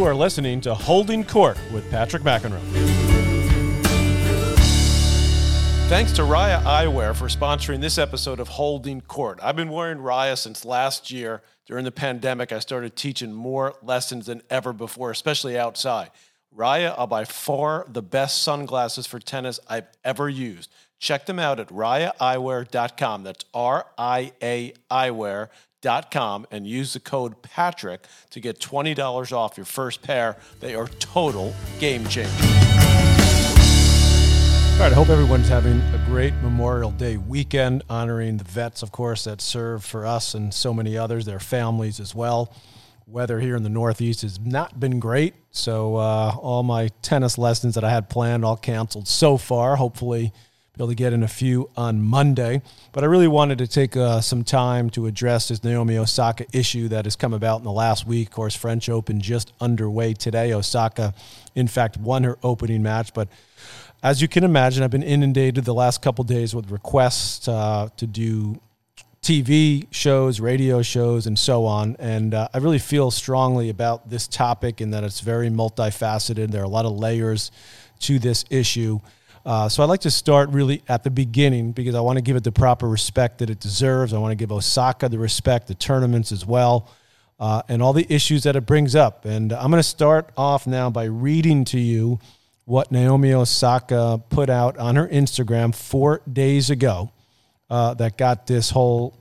You are listening to Holding Court with Patrick McEnroe. Thanks to Ria Eyewear for sponsoring this episode of Holding Court. I've been wearing Ria since last year. During the pandemic, I started teaching more lessons than ever before, especially outside. Ria are by far the best sunglasses for tennis I've ever used. Check them out at riaeyewear.com. That's R I A eyewear.com and use the code Patrick to get $20 off your first pair. They are total game changers. All right, I hope everyone's having a great Memorial Day weekend, honoring the vets, of course, that serve for us and so many others, their families as well. Weather here in the Northeast has not been great, so uh, all my tennis lessons that I had planned all canceled so far. Hopefully, be able to get in a few on Monday. But I really wanted to take uh, some time to address this Naomi Osaka issue that has come about in the last week. Of course, French Open just underway today. Osaka, in fact, won her opening match, but as you can imagine, I've been inundated the last couple days with requests uh, to do TV shows, radio shows, and so on. And uh, I really feel strongly about this topic in that it's very multifaceted. There are a lot of layers to this issue. Uh, so I'd like to start really at the beginning because I want to give it the proper respect that it deserves. I want to give Osaka the respect, the tournaments as well, uh, and all the issues that it brings up. And I'm going to start off now by reading to you what Naomi Osaka put out on her Instagram four days ago uh, that got this whole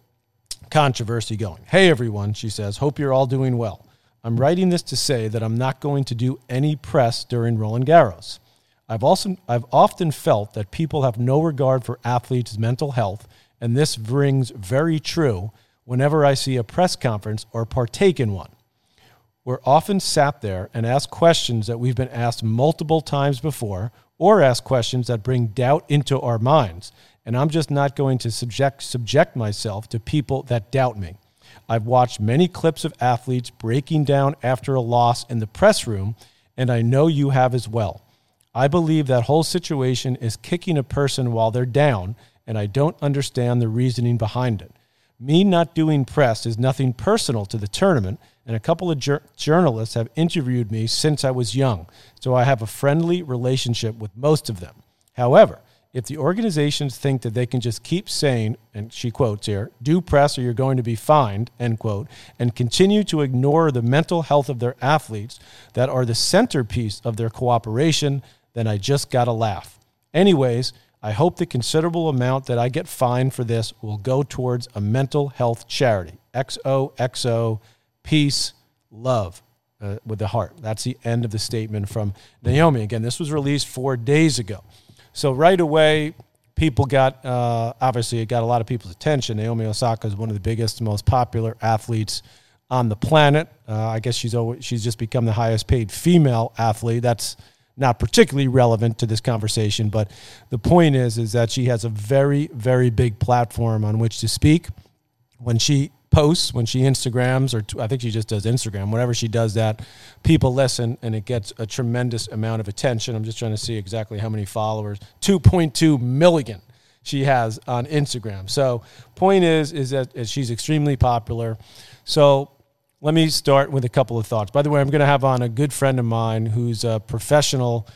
controversy going. Hey, everyone, she says, hope you're all doing well. I'm writing this to say that I'm not going to do any press during Roland Garros. I've, also, I've often felt that people have no regard for athletes' mental health, and this rings very true whenever I see a press conference or partake in one. We're often sat there and asked questions that we've been asked multiple times before, or ask questions that bring doubt into our minds and I'm just not going to subject, subject myself to people that doubt me. I've watched many clips of athletes breaking down after a loss in the press room, and I know you have as well. I believe that whole situation is kicking a person while they're down, and I don't understand the reasoning behind it. Me not doing press is nothing personal to the tournament, and a couple of jur- journalists have interviewed me since I was young, so I have a friendly relationship with most of them. However, if the organizations think that they can just keep saying, and she quotes here, do press or you're going to be fined, end quote, and continue to ignore the mental health of their athletes that are the centerpiece of their cooperation, then I just got to laugh. Anyways, I hope the considerable amount that I get fined for this will go towards a mental health charity. XOXO, peace, love. Uh, with the heart. That's the end of the statement from Naomi. Again, this was released four days ago. So right away, people got uh, obviously it got a lot of people's attention. Naomi Osaka is one of the biggest, most popular athletes on the planet. Uh, I guess she's always, she's just become the highest paid female athlete. That's not particularly relevant to this conversation, but the point is is that she has a very very big platform on which to speak. When she posts, when she Instagrams, or I think she just does Instagram, whenever she does that, people listen and it gets a tremendous amount of attention. I'm just trying to see exactly how many followers 2.2 million she has on Instagram. So, point is, is that she's extremely popular. So, let me start with a couple of thoughts. By the way, I'm going to have on a good friend of mine who's a professional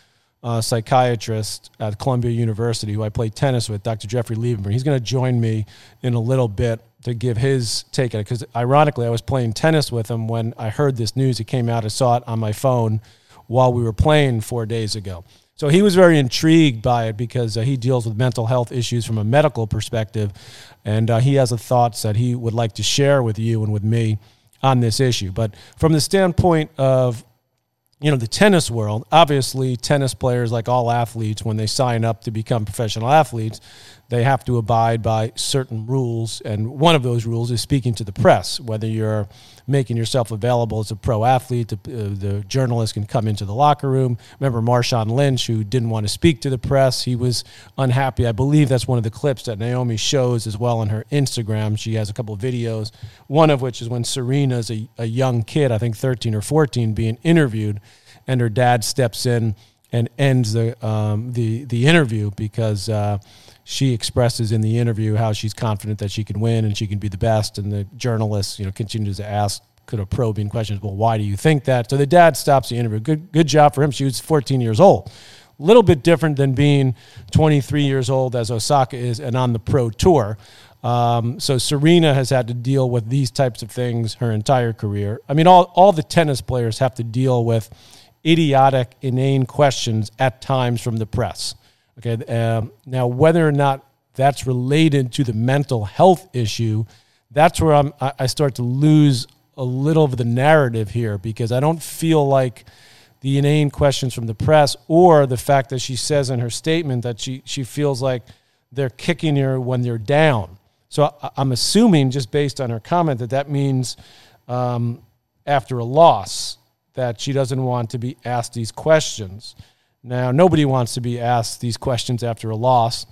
uh, psychiatrist at Columbia University who I play tennis with, Dr. Jeffrey Lieberman. He's going to join me in a little bit to give his take on it. Because ironically, I was playing tennis with him when I heard this news. It came out. I saw it on my phone while we were playing four days ago. So he was very intrigued by it because uh, he deals with mental health issues from a medical perspective, and uh, he has a thoughts that he would like to share with you and with me on this issue. But from the standpoint of you know the tennis world obviously tennis players like all athletes when they sign up to become professional athletes they have to abide by certain rules and one of those rules is speaking to the press. Whether you're making yourself available as a pro athlete the, uh, the journalist can come into the locker room. Remember marshawn lynch who didn't want to speak to the press. He was unhappy. I believe that's one of the clips that naomi shows as well on her instagram. She has a couple of videos one of which is when serena's a, a young kid i think 13 or 14 being interviewed and her dad steps in and ends the um, the the interview because uh, she expresses in the interview how she's confident that she can win and she can be the best, and the journalist you know continues to ask could have probing questions. Well, why do you think that? So the dad stops the interview. Good, good job for him. She was 14 years old. A little bit different than being 23 years old as Osaka is and on the pro tour. Um, so Serena has had to deal with these types of things her entire career. I mean, all, all the tennis players have to deal with idiotic, inane questions at times from the press. Okay, um, now whether or not that's related to the mental health issue, that's where I'm, I start to lose a little of the narrative here because I don't feel like the inane questions from the press or the fact that she says in her statement that she, she feels like they're kicking her when they're down. So I, am assuming, just based on her comment, that that means um, after a loss that she doesn't want to be asked these questions. Now, nobody wants to be asked these questions after a loss.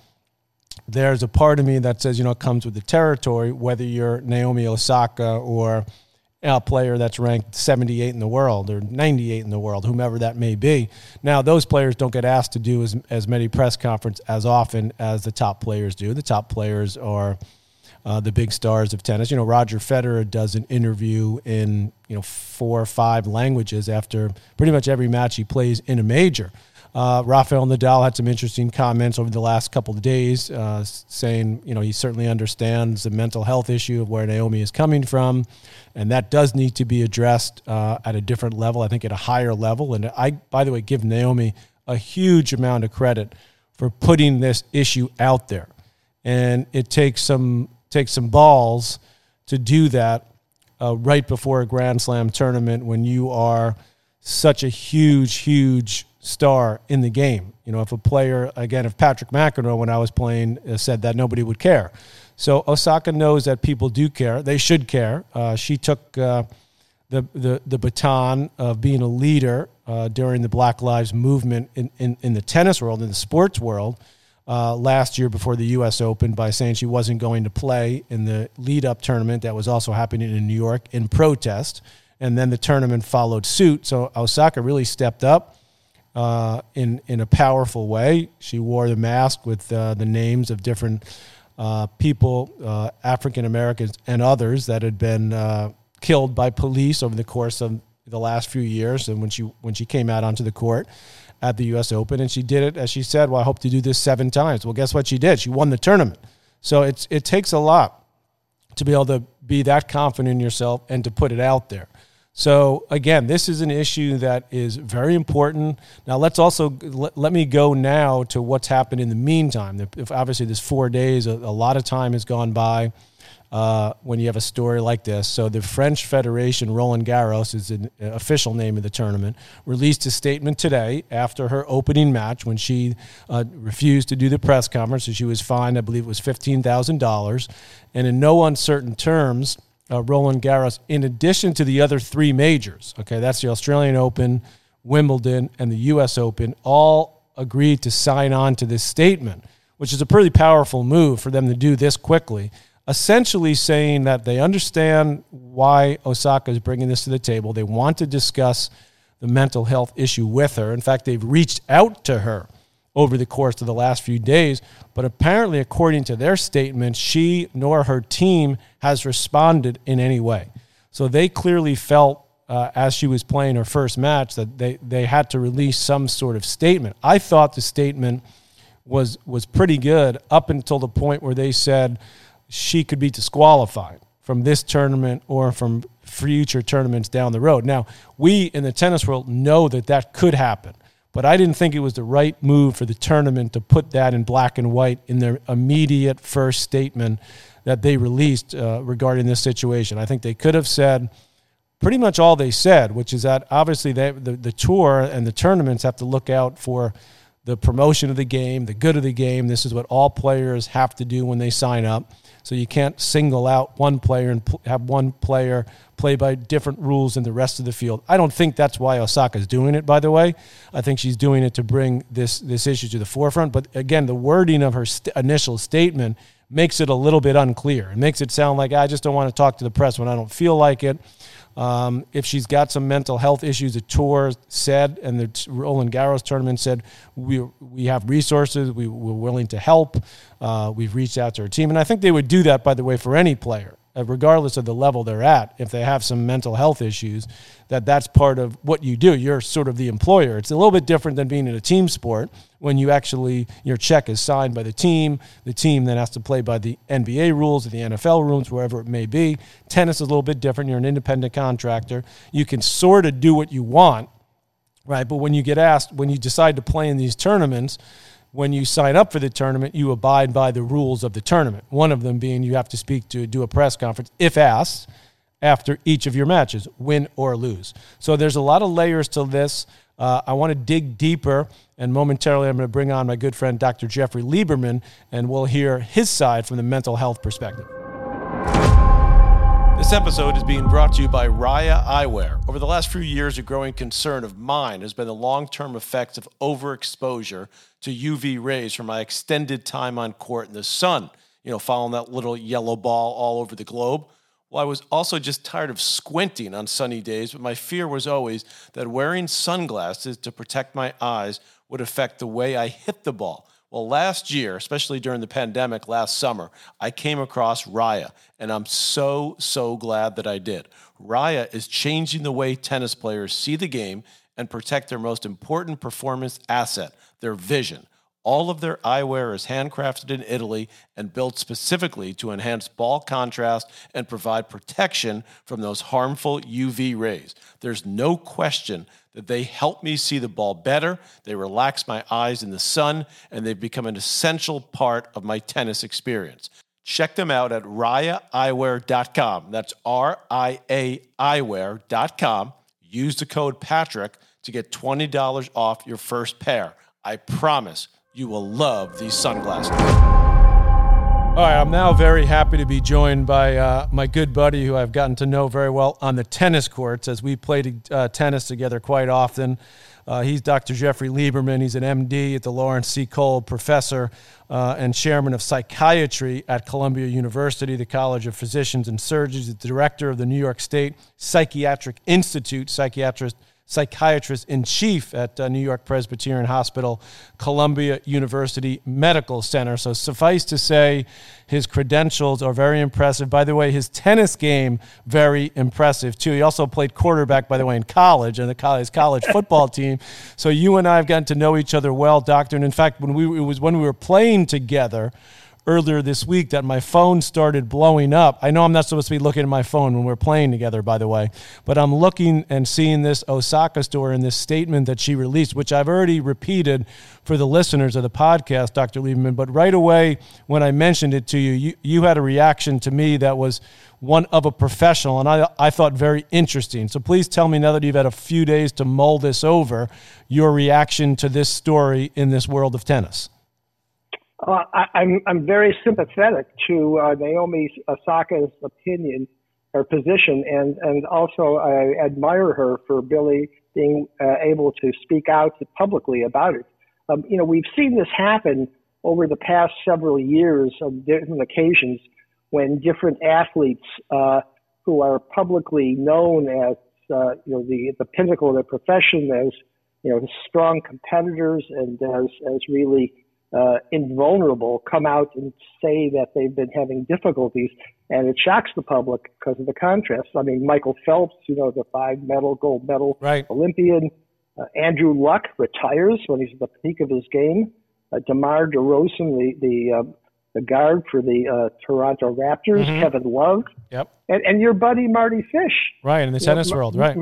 There's a part of me that says, you know, it comes with the territory, whether you're Naomi Osaka or a player that's ranked 78 in the world or 98 in the world, whomever that may be. Now, those players don't get asked to do as, as many press conferences as often as the top players do. The top players are uh, the big stars of tennis. You know, Roger Federer does an interview in you know four or five languages after pretty much every match he plays in a major. Uh, Rafael Nadal had some interesting comments over the last couple of days, uh, saying you know he certainly understands the mental health issue of where Naomi is coming from, and that does need to be addressed uh, at a different level. I think at a higher level. And I, by the way, give Naomi a huge amount of credit for putting this issue out there, and it takes some take some balls to do that uh, right before a Grand Slam tournament when you are such a huge, huge star in the game. You know, if a player, again, if Patrick McEnroe, when I was playing, uh, said that, nobody would care. So Osaka knows that people do care. They should care. Uh, she took uh, the, the, the baton of being a leader uh, during the Black Lives Movement in, in, in the tennis world, in the sports world uh, last year before the U.S. Open by saying she wasn't going to play in the lead up tournament that was also happening in New York in protest. And then the tournament followed suit. So Osaka really stepped up uh, in, in a powerful way. She wore the mask with uh, the names of different uh, people, uh, African Americans and others, that had been uh, killed by police over the course of the last few years. And when she, when she came out onto the court, at the U.S. Open, and she did it as she said. Well, I hope to do this seven times. Well, guess what she did? She won the tournament. So it's it takes a lot to be able to be that confident in yourself and to put it out there. So again, this is an issue that is very important. Now let's also let, let me go now to what's happened in the meantime. If obviously there's four days, a, a lot of time has gone by uh, when you have a story like this. So the French Federation, Roland Garros is the official name of the tournament, released a statement today after her opening match when she uh, refused to do the press conference. So she was fined, I believe it was $15,000. And in no uncertain terms, uh, Roland Garros, in addition to the other three majors, okay, that's the Australian Open, Wimbledon, and the U.S. Open, all agreed to sign on to this statement, which is a pretty powerful move for them to do this quickly essentially saying that they understand why Osaka is bringing this to the table. They want to discuss the mental health issue with her. In fact, they've reached out to her over the course of the last few days, but apparently, according to their statement, she nor her team has responded in any way. So they clearly felt. Uh, as she was playing her first match, that they, they had to release some sort of statement. I thought the statement was was pretty good up until the point where they said she could be disqualified from this tournament or from future tournaments down the road. Now, we in the tennis world know that that could happen, but I didn't think it was the right move for the tournament to put that in black and white in their immediate first statement that they released uh, regarding this situation. I think they could have said pretty much all they said, which is that obviously they, the, the tour and the tournaments have to look out for the promotion of the game, the good of the game. This is what all players have to do when they sign up. So you can't single out one player and pl- have one player play by different rules than the rest of the field. I don't think that's why Osaka is doing it. By the way, I think she's doing it to bring this this issue to the forefront. But again, the wording of her st- initial statement makes it a little bit unclear. It makes it sound like I just don't want to talk to the press when I don't feel like it. Um, if she's got some mental health issues, the tour said, and the Roland Garros tournament said, we, we have resources, we, we're willing to help. Uh, we've reached out to her team. And I think they would do that, by the way, for any player Uh, regardless of the level they're at, if they have some mental health issues, that that's part of what you do. You're sort of the employer. It's a little bit different than being in a team sport when you actually your check is signed by the team. The team then has to play by the NBA rules or the NFL rules, wherever it may be. Tennis is a little bit different. You're an independent contractor. You can sort of do what you want, right? But when you get asked, when you decide to play in these tournaments when you sign up for the tournament, you abide by the rules of the tournament. One of them being you have to speak to do a press conference if asked after each of your matches, win or lose. So there's a lot of layers to this. Uh, I want to dig deeper, and momentarily I'm going to bring on my good friend Dr. Jeffrey Lieberman, and we'll hear his side from the mental health perspective. This episode is being brought to you by Ria Eyewear. Over the last few years, a growing concern of mine has been the long term effects of overexposure to UV rays from my extended time on court in the sun, you know, following that little yellow ball all over the globe. Well, I was also just tired of squinting on sunny days, but my fear was always that wearing sunglasses to protect my eyes would affect the way I hit the ball. Well, last year, especially during the pandemic last summer, I came across Ria, and I'm so, so glad that I did. Ria is changing the way tennis players see the game and protect their most important performance asset, their vision. All of their eyewear is handcrafted in Italy and built specifically to enhance ball contrast and provide protection from those harmful UV rays. There's no question that they help me see the ball better, they relax my eyes in the sun, and they've become an essential part of my tennis experience. Check them out at riaeyewear.com. That's R I A eyewear.com. Use the code Patrick to get $20 off your first pair. I promise you will love these sunglasses. All right, I'm now very happy to be joined by uh, my good buddy who I've gotten to know very well on the tennis courts as we played uh, tennis together quite often. Uh, he's Dr. Jeffrey Lieberman. He's an MD at the Lawrence C. Kolb professor uh, and chairman of psychiatry at Columbia University, the College of Physicians and Surgeons, the director of the New York State Psychiatric Institute, psychiatrist psychiatrist in chief at uh, New York Presbyterian Hospital, Columbia University Medical Center. So, suffice to say, his credentials are very impressive. By the way, his tennis game, very impressive too. He also played quarterback, by the way, in college and the college, college football team. So, you and I have gotten to know each other well, Doctor. And in fact, when we, it was when we were playing together, earlier this week that my phone started blowing up. I know I'm not supposed to be looking at my phone when we're playing together, by the way, but I'm looking and seeing this Osaka store and this statement that she released, which I've already repeated for the listeners of the podcast, Dr. Lieberman. But right away, when I mentioned it to you, you, you had a reaction to me that was one of a professional, and I, I thought very interesting. So please tell me now that you've had a few days to mull this over, your reaction to this story in this world of tennis. Uh, I, am I'm, I'm very sympathetic to uh, Naomi Osaka's opinion or position, and and also I admire her for Billie being uh, able to speak out publicly about it. Um, you know, we've seen this happen over the past several years on different occasions when different athletes uh, who are publicly known as uh, you know the the pinnacle of their profession as you know strong competitors and as as really uh, invulnerable come out and say that they've been having difficulties, and it shocks the public because of the contrast. I mean, Michael Phelps, you know, the five medal, gold medal right. Olympian. Uh, Andrew Luck retires when he's at the peak of his game. Uh, DeMar DeRozan, the the, uh, the guard for the uh, Toronto Raptors, mm-hmm. Kevin Love, yep, and, and your buddy Mardy Fish, right, in the tennis know, world, right?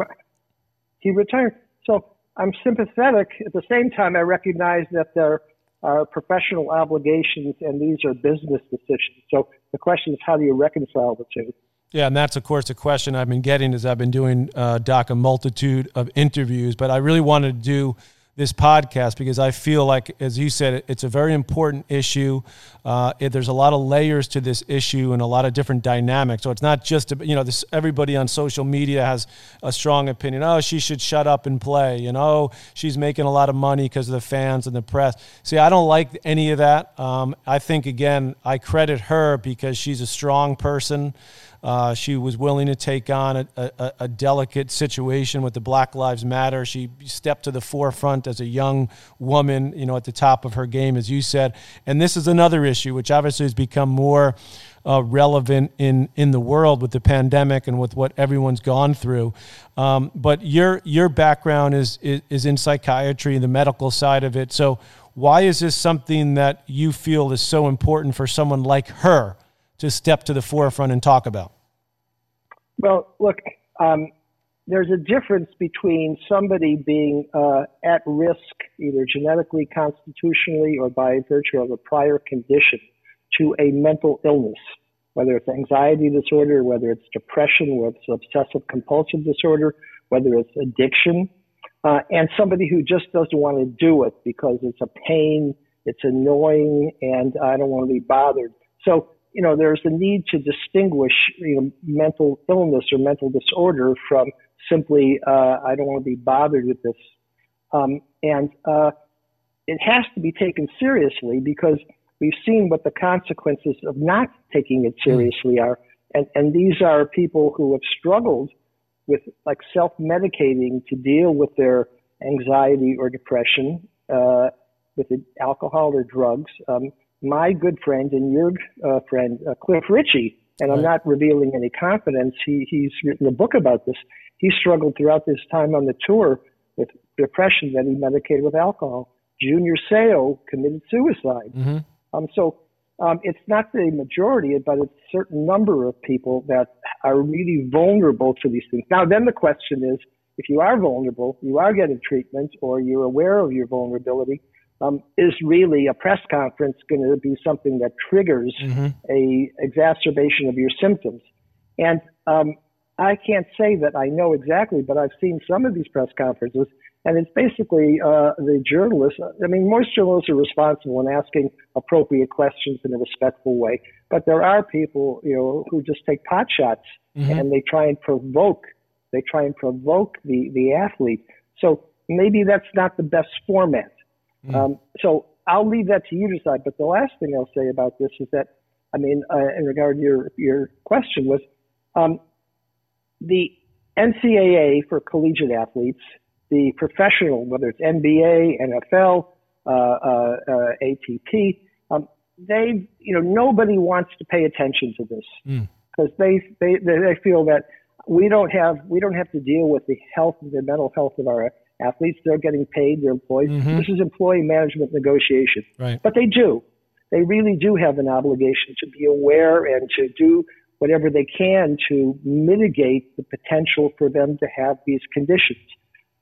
He retired. So I'm sympathetic. At the same time, I recognize that there are professional obligations and these are business decisions. So the question is, how do you reconcile the two? Yeah, and that's of course a question I've been getting as I've been doing uh, Doc a multitude of interviews. But I really wanted to do this podcast because I feel like, as you said, it's a very important issue. Uh, it, there's a lot of layers to this issue and a lot of different dynamics. So it's not just you know this. Everybody on social media has a strong opinion. Oh, she should shut up and play. You know, she's making a lot of money because of the fans and the press. See, I don't like any of that. Um, I think again, I credit her because she's a strong person. Uh, she was willing to take on a, a, a, delicate situation with the Black Lives Matter. She stepped to the forefront as a young woman, you know, at the top of her game, as you said. And this is another issue, which obviously has become more uh, relevant in in the world with the pandemic and with what everyone's gone through. Um, but your your background is, is is in psychiatry, the medical side of it. So why is this something that you feel is so important for someone like her to step to the forefront and talk about? Well, look, um, there's a difference between somebody being uh, at risk, either genetically, constitutionally, or by virtue of a prior condition, to a mental illness, whether it's anxiety disorder, whether it's depression, whether it's obsessive compulsive disorder, whether it's addiction, uh, and somebody who just doesn't want to do it because it's a pain, it's annoying, and I don't want to be bothered. So, you know, there's a need to distinguish you know, mental illness or mental disorder from simply, uh, I don't want to be bothered with this. Um, and uh, it has to be taken seriously because we've seen what the consequences of not taking it seriously are. And, and these are people who have struggled with like self-medicating to deal with their anxiety or depression uh, with alcohol or drugs. Um, my good friend and your uh, friend uh, Cliff Richey, and I'm not revealing any confidence. He he's written a book about this. He struggled throughout this time on the tour with depression that he medicated with alcohol. Junior Seau committed suicide. Mm-hmm. Um, so um, it's not the majority, but it's a certain number of people that are really vulnerable to these things. Now, then the question is, if you are vulnerable, you are getting treatment, or you're aware of your vulnerability, um, is really a press conference going to be something that triggers mm-hmm. a exacerbation of your symptoms? And um, I can't say that I know exactly, but I've seen some of these press conferences and it's basically uh, the journalists. I mean, most journalists are responsible in asking appropriate questions in a respectful way, but there are people, you know, who just take pot shots mm-hmm. and they try and provoke. They try and provoke the the athlete. So maybe that's not the best format. Mm-hmm. Um, so I'll leave that to you to decide. But the last thing I'll say about this is that, I mean, uh, in regard to your your question was, um, the NCAA for collegiate athletes the professional, whether it's NBA, NFL, uh, uh, uh, ATP, um, they, you know, nobody wants to pay attention to this because mm. they, they, they feel that we don't have, we don't have to deal with the health, the mental health of our athletes. They're getting paid, they're employed. Mm-hmm. This is employee management negotiation. Right. But they do. They really do have an obligation to be aware and to do whatever they can to mitigate the potential for them to have these conditions.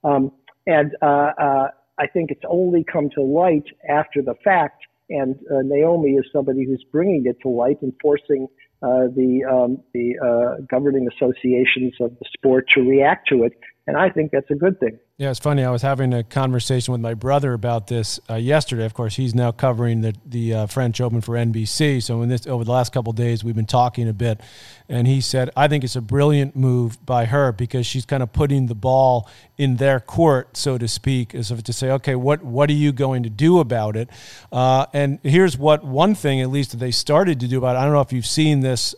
Um, and uh, uh, I think it's only come to light after the fact. And uh, Naomi is somebody who's bringing it to light and forcing uh, the um, the uh, governing associations of the sport to react to it and I think that's a good thing. Yeah, it's funny. I was having a conversation with my brother about this uh, yesterday. Of course, he's now covering the the uh, French Open for NBC. So in this over the last couple days, we've been talking a bit, and he said, "I think it's a brilliant move by her because she's kind of putting the ball in their court, so to speak, as if to say, okay, what what are you going to do about it?" Uh, and here's what one thing, at least, that they started to do about it. I don't know if you've seen this.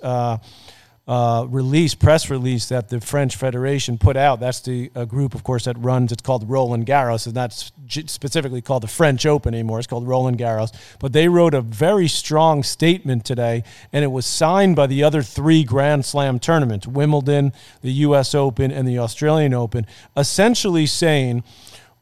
Uh, release, press release that the French Federation put out. That's the group, of course, that runs. It's called Roland Garros, and that's specifically called the French Open anymore. It's called Roland Garros. But they wrote a very strong statement today, and it was signed by the other three Grand Slam tournaments: Wimbledon, the U.S. Open, and the Australian Open, essentially saying,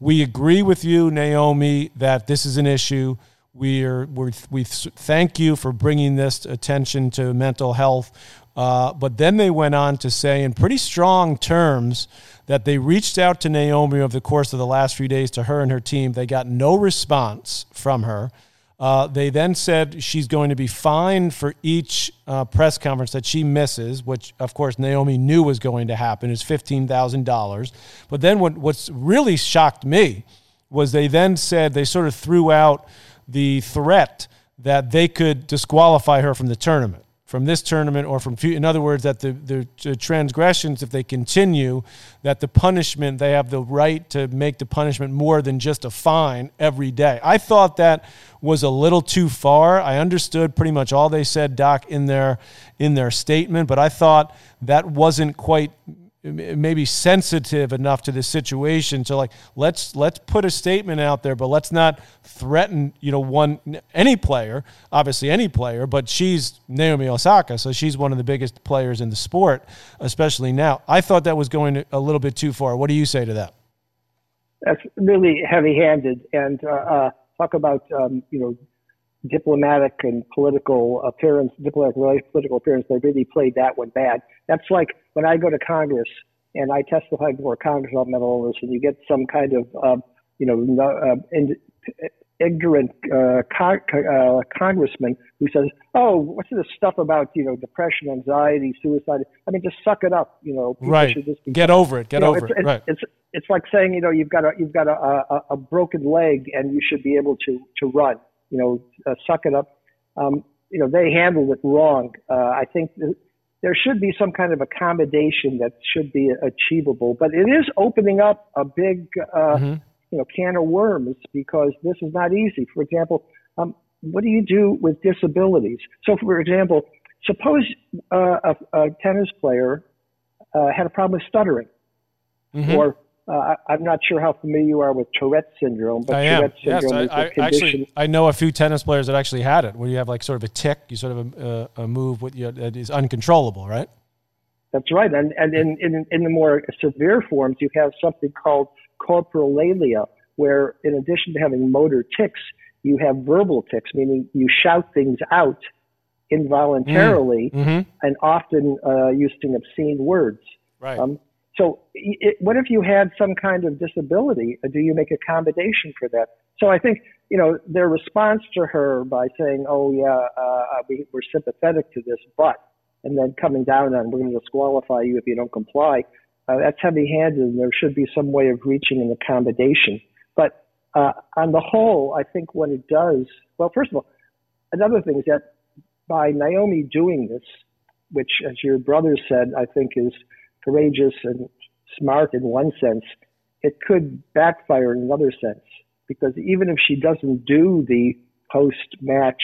"We agree with you, Naomi, that this is an issue." We are we thank you for bringing this attention to mental health. Uh, but then they went on to say in pretty strong terms that they reached out to Naomi over the course of the last few days to her and her team. They got no response from her. Uh, they then said she's going to be fined for each uh, press conference that she misses, which of course Naomi knew was going to happen, is $15,000. But then what, what's really shocked me was they then said they sort of threw out the threat that they could disqualify her from the tournament from this tournament or from in other words that the, the transgressions if they continue that the punishment they have the right to make the punishment more than just a fine every day. I thought that was a little too far. I understood pretty much all they said doc in their in their statement but i thought that wasn't quite maybe sensitive enough to the situation to like let's let's put a statement out there but let's not threaten you know one any player obviously any player but she's Naomi Osaka so she's one of the biggest players in the sport especially now. I thought that was going a little bit too far. What do you say to that? That's really heavy-handed and uh, uh, talk about um, you know diplomatic and political appearance, diplomatic political appearance, they really played that one bad. That's like when I go to Congress and I testify before Congress about mental illness, and you get some kind of, uh, you know, uh, in, ignorant uh, con- uh, congressman who says, "Oh, what's this stuff about you know depression, anxiety, suicide?" I mean, just suck it up. You know, right? Get over it. Get you know, over it's, it. right. It's it's like saying you know you've got a you've got a, a, a broken leg and you should be able to to run you know, uh, suck it up. Um, you know, they handled it wrong. Uh, I think th- there should be some kind of accommodation that should be achievable, but it is opening up a big, uh, mm-hmm. you know, can of worms because this is not easy. For example, um, what do you do with disabilities? So, for example, suppose uh, a, a tennis player uh, had a problem with stuttering, mm-hmm. or uh, I, am not sure how familiar you are with Tourette syndrome, but I Tourette am. syndrome yes, I, condition. Actually, I know a few tennis players that actually had it, where you have like sort of a tic, you sort of a, a move with you that is uncontrollable, right? That's right, and and in, in in the more severe forms, you have something called coprolalia, where in addition to having motor tics, you have verbal tics, meaning you shout things out involuntarily mm. mm-hmm. and often uh, using obscene words. Right. Um, so, it, what if you had some kind of disability? Do you make accommodation for that? So, I think you know their response to her by saying, "Oh yeah, uh, we, we're sympathetic to this, but," and then coming down on, "We're going to disqualify you if you don't comply." Uh, that's heavy-handed, and there should be some way of reaching an accommodation. But uh, on the whole, I think what it does, well, first of all, another thing is that by Naomi doing this, which, as your brother said, I think is courageous and smart in one sense, it could backfire in another sense. Because even if she doesn't do the post match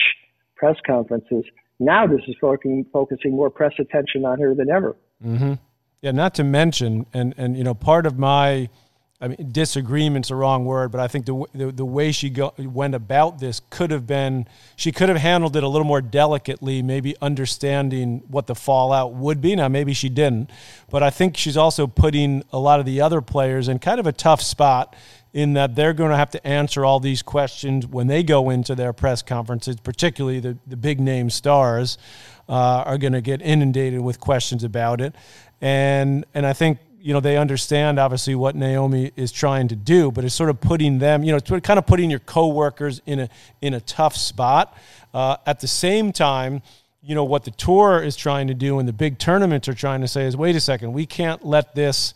press conferences, now this is focusing, focusing more press attention on her than ever. Mm-hmm. Yeah, not to mention, and, and you know, part of my I mean, disagreement's a wrong word, but I think the, the, the way she go, went about this could have been, she could have handled it a little more delicately, maybe understanding what the fallout would be. Now, maybe she didn't, but I think she's also putting a lot of the other players in kind of a tough spot in that they're going to have to answer all these questions when they go into their press conferences, particularly the, the big name stars uh, are going to get inundated with questions about it. And, and I think you know they understand obviously what Naomi is trying to do, but it's sort of putting them, you know, it's kind of putting your coworkers in a in a tough spot. Uh, at the same time, you know what the tour is trying to do and the big tournaments are trying to say is, wait a second, we can't let this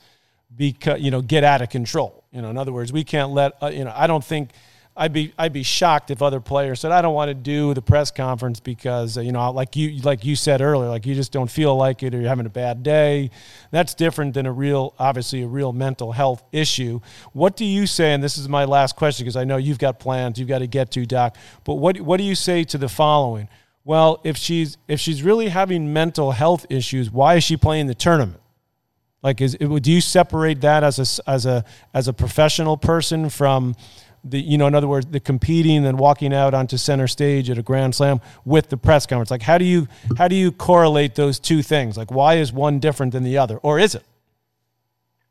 be, you know, get out of control. You know, in other words, we can't let, uh, you know, I don't think I'd be I'd be shocked if other players said I don't want to do the press conference because uh, you know like you like you said earlier like you just don't feel like it or you're having a bad day. That's different than a real obviously a real mental health issue. What do you say? And this is my last question because I know you've got plans you've got to get to Doc. But what what do you say to the following? Well, if she's if she's really having mental health issues, why is she playing the tournament? Like, is it, do you separate that as a as a as a professional person from the you know in other words the competing and walking out onto center stage at a grand slam with the press conference. Like how do you how do you correlate those two things? Like why is one different than the other? Or is it?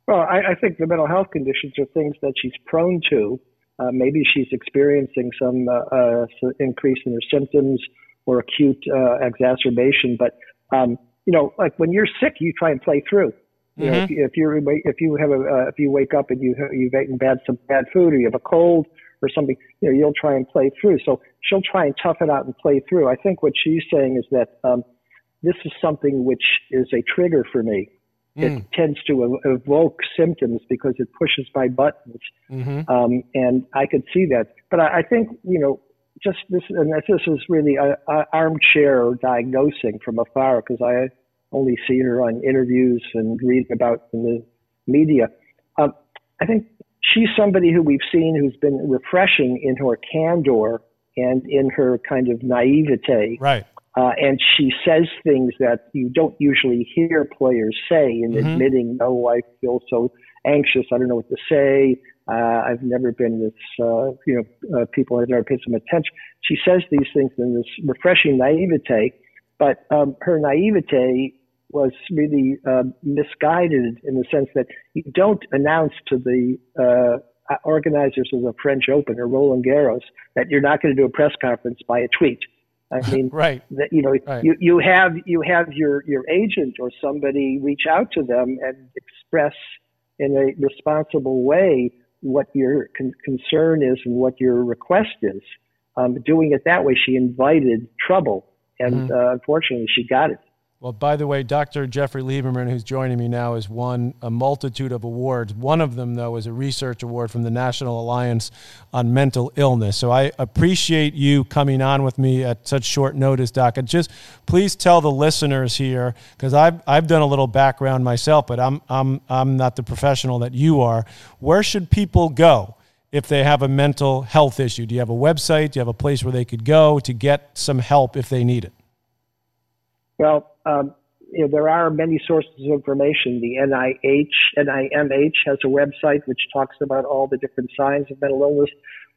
Well i, I think the mental health conditions are things that she's prone to. Uh, maybe she's experiencing some uh, uh, increase in her symptoms or acute uh, exacerbation. But um, you know like when you're sick you try and play through you mm-hmm. know, if, if you if you have a uh, if you wake up and you you've eaten bad some bad food or you have a cold or something, you know, you'll try and play through. So she'll try and tough it out and play through. I think what she's saying is that um, this is something which is a trigger for me. Mm. It tends to evoke symptoms because it pushes my buttons, mm-hmm. um, and I could see that. But I, I think you know just this, and this is really a, a armchair diagnosing from afar because I only see her on interviews and read about in the media. Um, I think she's somebody who we've seen who's been refreshing in her candor and in her kind of naivete. Right. Uh, and she says things that you don't usually hear players say in mm-hmm. admitting, oh, I feel so anxious. I don't know what to say. Uh, I've never been this, uh, you know, uh, people have never paid some attention. She says these things in this refreshing naivete, but um, her naivete was really uh, misguided in the sense that you don't announce to the uh, organizers of the French Open or Roland Garros that you're not going to do a press conference by a tweet. I mean, right. That, you know, right. you, you have you have your your agent or somebody reach out to them and express in a responsible way what your con- concern is and what your request is. Um, doing it that way, she invited trouble, and mm-hmm. uh, unfortunately, she got it. Well, by the way, Dr. Jeffrey Lieberman, who's joining me now, has won a multitude of awards. One of them, though, is a research award from the National Alliance on Mental Illness. So I appreciate you coming on with me at such short notice, Doc. And just please tell the listeners here, because I've, I've done a little background myself, but I'm, I'm, I'm not the professional that you are. Where should people go? if they have a mental health issue? Do you have a website? Do you have a place where they could go to get some help if they need it? Well, um, you know, there are many sources of information. The NIH, NIMH has a website which talks about all the different signs of mental illness.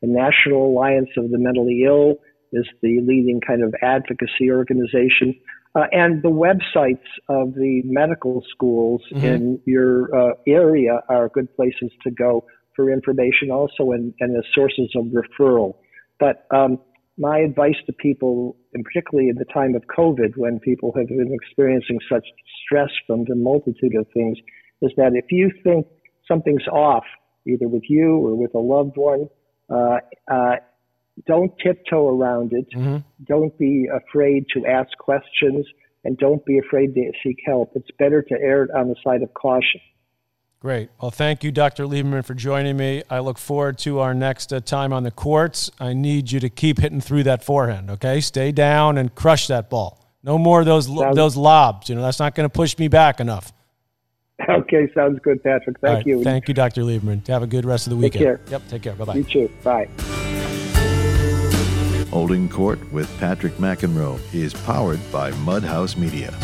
The National Alliance of the Mentally Ill is the leading kind of advocacy organization. Uh, and the websites of the medical schools mm-hmm. in your uh, area are good places to go for information also and, and as sources of referral. But um, my advice to people, and particularly at the time of COVID, when people have been experiencing such stress from the multitude of things, is that if you think something's off, either with you or with a loved one, uh, uh, don't tiptoe around it. Mm-hmm. Don't be afraid to ask questions, and don't be afraid to seek help. It's better to err on the side of caution. Great. Well, thank you, Dr. Lieberman, for joining me. I look forward to our next uh, time on the courts. I need you to keep hitting through that forehand, okay? Stay down and crush that ball. No more of those sounds, those lobs. You know, that's not going to push me back enough. Okay, sounds good, Patrick. Thank right, you. Thank you, Dr. Lieberman. Have a good rest of the weekend. Take care. Yep, take care. Bye bye. You too. Bye. Holding Court with Patrick McEnroe is powered by Mudhouse Media.